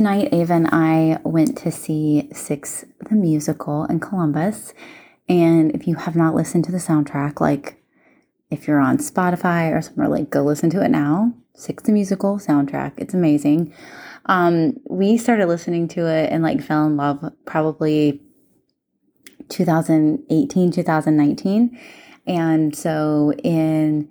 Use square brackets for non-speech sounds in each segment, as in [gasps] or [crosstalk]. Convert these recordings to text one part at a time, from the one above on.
tonight, Ava and I went to see Six the Musical in Columbus. And if you have not listened to the soundtrack, like if you're on Spotify or somewhere, like go listen to it now. Six the Musical soundtrack. It's amazing. Um, we started listening to it and like fell in love probably 2018, 2019. And so in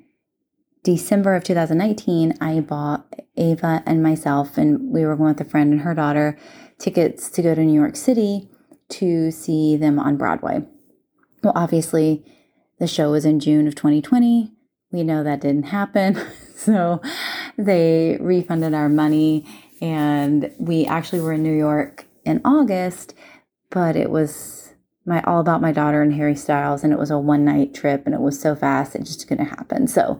December of 2019, I bought Ava and myself, and we were going with a friend and her daughter, tickets to go to New York City to see them on Broadway. Well, obviously, the show was in June of 2020. We know that didn't happen. [laughs] So they refunded our money, and we actually were in New York in August, but it was my all about my daughter and Harry Styles, and it was a one night trip, and it was so fast it just couldn't happen. So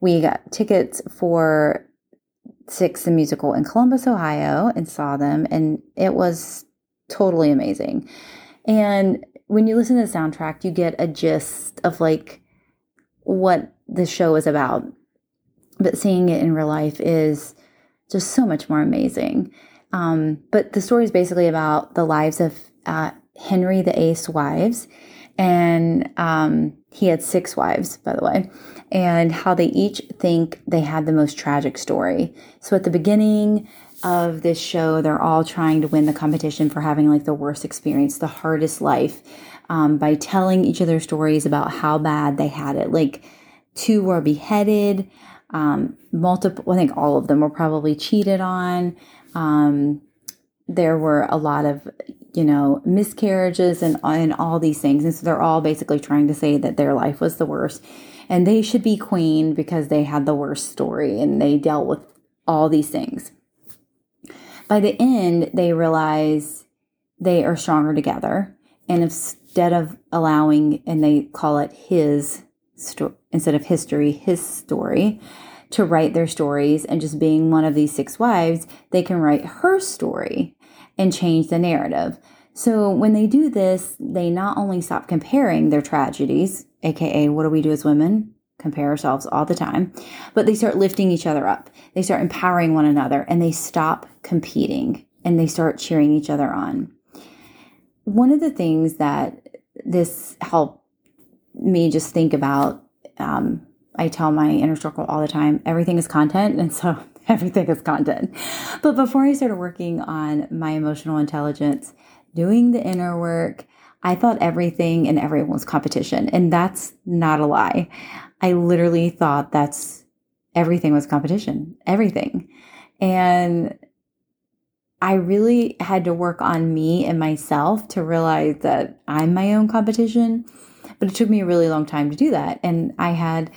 we got tickets for Six the Musical in Columbus, Ohio, and saw them, and it was totally amazing. And when you listen to the soundtrack, you get a gist of like what the show is about. But seeing it in real life is just so much more amazing. Um, but the story is basically about the lives of uh, Henry VIII's wives, and um, he had six wives, by the way, and how they each think they had the most tragic story. So at the beginning of this show, they're all trying to win the competition for having like the worst experience, the hardest life, um, by telling each of their stories about how bad they had it. Like two were beheaded, um, multiple, I think all of them were probably cheated on. Um, there were a lot of you know miscarriages and and all these things. And so they're all basically trying to say that their life was the worst. And they should be queen because they had the worst story and they dealt with all these things. By the end they realize they are stronger together. And instead of allowing and they call it his story instead of history his story to write their stories and just being one of these six wives, they can write her story and change the narrative. So when they do this, they not only stop comparing their tragedies, aka what do we do as women? Compare ourselves all the time, but they start lifting each other up. They start empowering one another and they stop competing and they start cheering each other on. One of the things that this helped me just think about um, I tell my inner circle all the time everything is content. And so [laughs] everything is content. But before I started working on my emotional intelligence, doing the inner work, I thought everything and everyone was competition. And that's not a lie. I literally thought that's everything was competition, everything. And I really had to work on me and myself to realize that I'm my own competition. But it took me a really long time to do that. And I had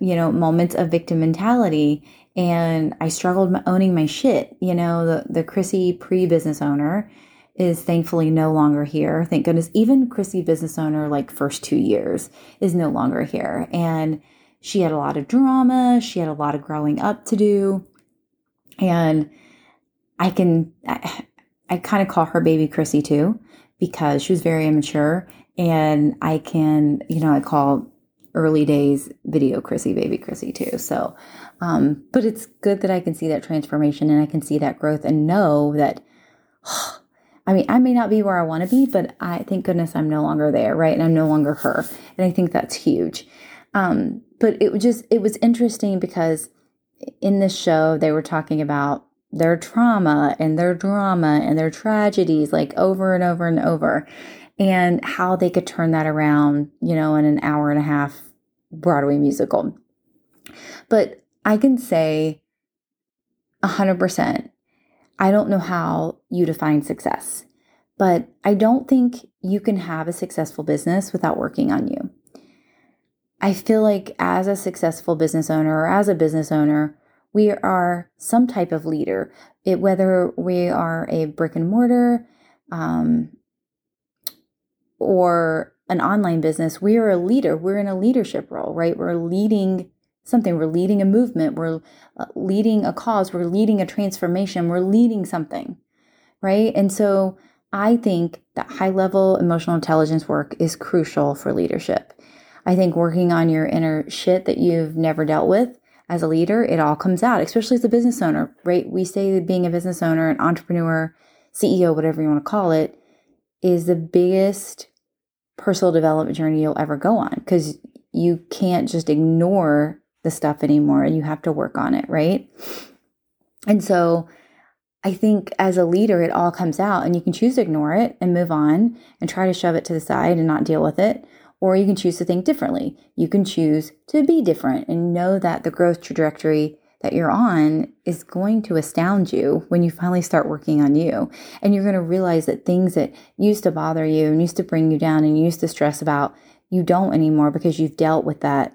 you know, moments of victim mentality. And I struggled owning my shit. You know, the, the Chrissy pre business owner is thankfully no longer here. Thank goodness. Even Chrissy business owner, like first two years, is no longer here. And she had a lot of drama. She had a lot of growing up to do. And I can, I, I kind of call her baby Chrissy too, because she was very immature. And I can, you know, I call early days video Chrissy, baby Chrissy too. So, um, but it's good that I can see that transformation and I can see that growth and know that, [gasps] I mean, I may not be where I want to be, but I thank goodness I'm no longer there, right? And I'm no longer her. And I think that's huge. Um, but it was just, it was interesting because in this show, they were talking about their trauma and their drama and their tragedies like over and over and over and how they could turn that around, you know, in an hour and a half Broadway musical. But I can say 100%, I don't know how you define success, but I don't think you can have a successful business without working on you. I feel like as a successful business owner or as a business owner, we are some type of leader. It, whether we are a brick and mortar, um, or an online business, we are a leader. We're in a leadership role, right? We're leading something. We're leading a movement. We're uh, leading a cause. We're leading a transformation. We're leading something, right? And so I think that high level emotional intelligence work is crucial for leadership. I think working on your inner shit that you've never dealt with, as a leader, it all comes out, especially as a business owner, right? We say that being a business owner, an entrepreneur, CEO, whatever you want to call it, is the biggest personal development journey you'll ever go on because you can't just ignore the stuff anymore and you have to work on it, right? And so I think as a leader, it all comes out and you can choose to ignore it and move on and try to shove it to the side and not deal with it. Or you can choose to think differently. You can choose to be different and know that the growth trajectory that you're on is going to astound you when you finally start working on you. And you're going to realize that things that used to bother you and used to bring you down and you used to stress about, you don't anymore because you've dealt with that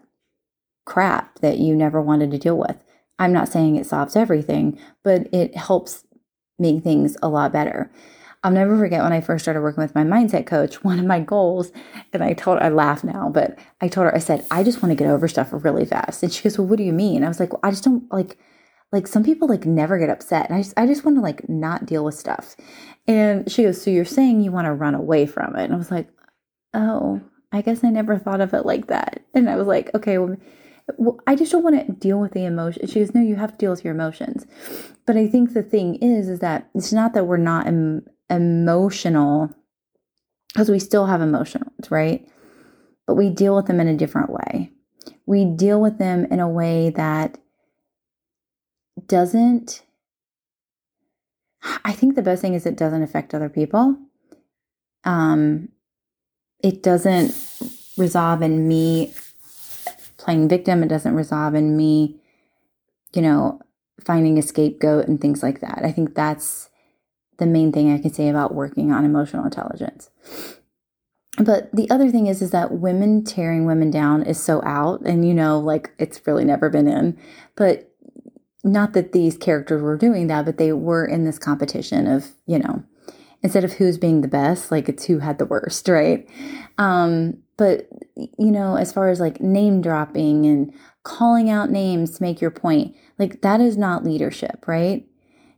crap that you never wanted to deal with. I'm not saying it solves everything, but it helps make things a lot better. I'll never forget when I first started working with my mindset coach, [laughs] one of my goals, and I told her, I laugh now, but I told her, I said, I just want to get over stuff really fast. And she goes, Well, what do you mean? I was like, well, I just don't like, like some people like never get upset. And I just, I just want to like not deal with stuff. And she goes, So you're saying you want to run away from it? And I was like, Oh, I guess I never thought of it like that. And I was like, Okay, well, well, I just don't want to deal with the emotion. She goes, no, you have to deal with your emotions. But I think the thing is, is that it's not that we're not em- emotional, because we still have emotions, right? But we deal with them in a different way. We deal with them in a way that doesn't. I think the best thing is it doesn't affect other people. Um, it doesn't resolve in me playing victim. It doesn't resolve in me, you know, finding a scapegoat and things like that. I think that's the main thing I can say about working on emotional intelligence. But the other thing is is that women tearing women down is so out and you know like it's really never been in. But not that these characters were doing that, but they were in this competition of, you know, instead of who's being the best, like it's who had the worst, [laughs] right? Um, but you know, as far as like name dropping and calling out names to make your point, like that is not leadership, right?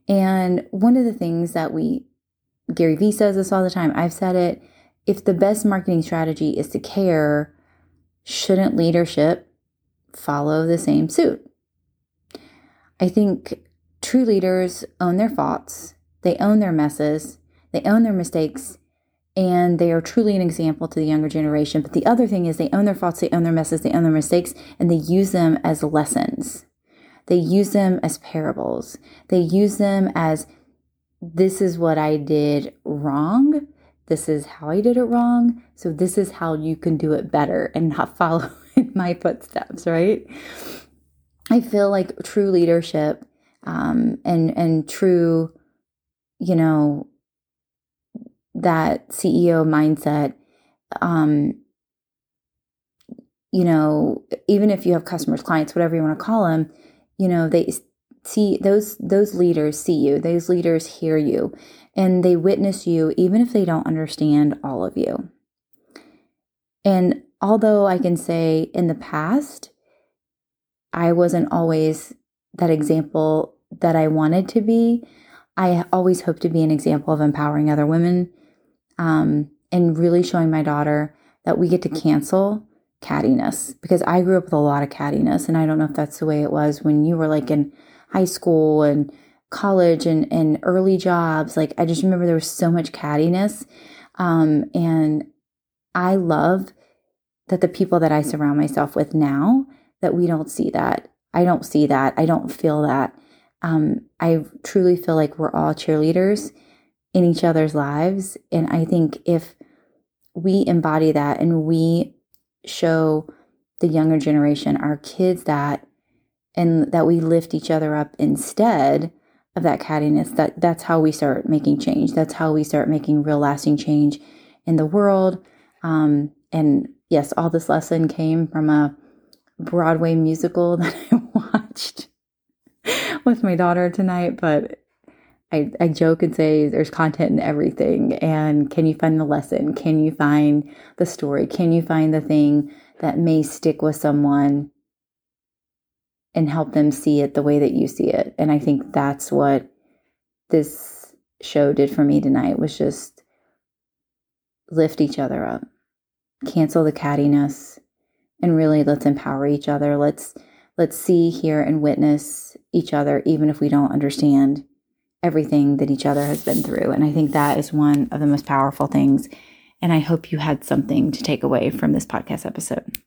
And one of the things that we, Gary Vee says this all the time, I've said it. If the best marketing strategy is to care, shouldn't leadership follow the same suit? I think true leaders own their faults, they own their messes, they own their mistakes, and they are truly an example to the younger generation. But the other thing is they own their faults, they own their messes, they own their mistakes, and they use them as lessons. They use them as parables. They use them as this is what I did wrong. This is how I did it wrong. So this is how you can do it better and not [laughs] follow in my footsteps, right? I feel like true leadership um, and and true, you know, that CEO mindset, um, you know, even if you have customers, clients, whatever you want to call them, you know, they see those those leaders see you, those leaders hear you, and they witness you, even if they don't understand all of you. And although I can say in the past, I wasn't always that example that I wanted to be. I always hope to be an example of empowering other women um, and really showing my daughter that we get to cancel cattiness because I grew up with a lot of cattiness. And I don't know if that's the way it was when you were like in high school and college and, and early jobs. Like, I just remember there was so much cattiness. Um, and I love that the people that I surround myself with now, that we don't see that. I don't see that. I don't feel that. Um, I truly feel like we're all cheerleaders in each other's lives. And I think if we embody that and we show the younger generation, our kids that, and that we lift each other up instead of that cattiness, that that's how we start making change. That's how we start making real lasting change in the world. Um, and yes, all this lesson came from a Broadway musical [laughs] that I watched with my daughter tonight, but I, I joke and say there's content in everything. And can you find the lesson? Can you find the story? Can you find the thing that may stick with someone and help them see it the way that you see it? And I think that's what this show did for me tonight was just lift each other up, cancel the cattiness, and really let's empower each other. Let's let's see, hear, and witness each other, even if we don't understand everything that each other has been through. And I think that is one of the most powerful things. And I hope you had something to take away from this podcast episode.